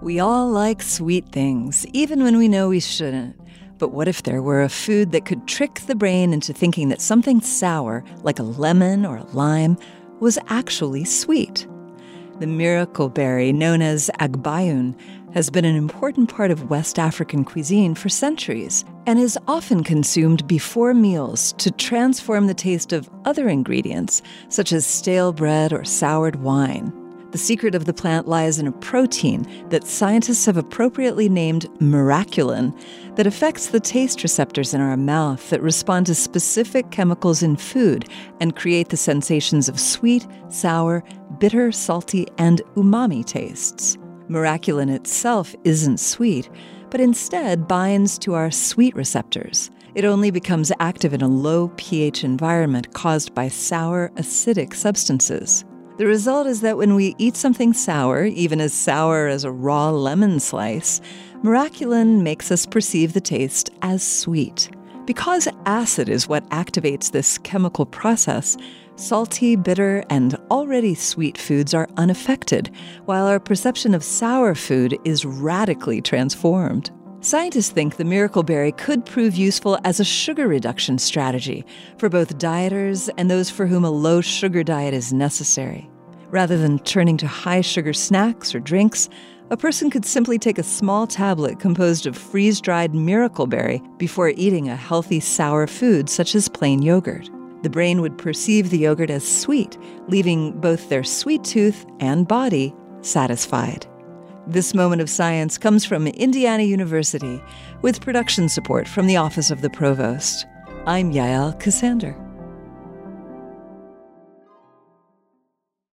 We all like sweet things, even when we know we shouldn't. But what if there were a food that could trick the brain into thinking that something sour, like a lemon or a lime, was actually sweet? The miracle berry, known as agbayun, has been an important part of West African cuisine for centuries and is often consumed before meals to transform the taste of other ingredients, such as stale bread or soured wine. The secret of the plant lies in a protein that scientists have appropriately named miraculin that affects the taste receptors in our mouth that respond to specific chemicals in food and create the sensations of sweet, sour, bitter, salty, and umami tastes. Miraculin itself isn't sweet, but instead binds to our sweet receptors. It only becomes active in a low pH environment caused by sour, acidic substances. The result is that when we eat something sour, even as sour as a raw lemon slice, Miraculin makes us perceive the taste as sweet. Because acid is what activates this chemical process, salty, bitter, and already sweet foods are unaffected, while our perception of sour food is radically transformed. Scientists think the miracle berry could prove useful as a sugar reduction strategy for both dieters and those for whom a low sugar diet is necessary. Rather than turning to high sugar snacks or drinks, a person could simply take a small tablet composed of freeze dried miracle berry before eating a healthy sour food such as plain yogurt. The brain would perceive the yogurt as sweet, leaving both their sweet tooth and body satisfied. This moment of science comes from Indiana University with production support from the Office of the Provost. I'm Yael Ksander.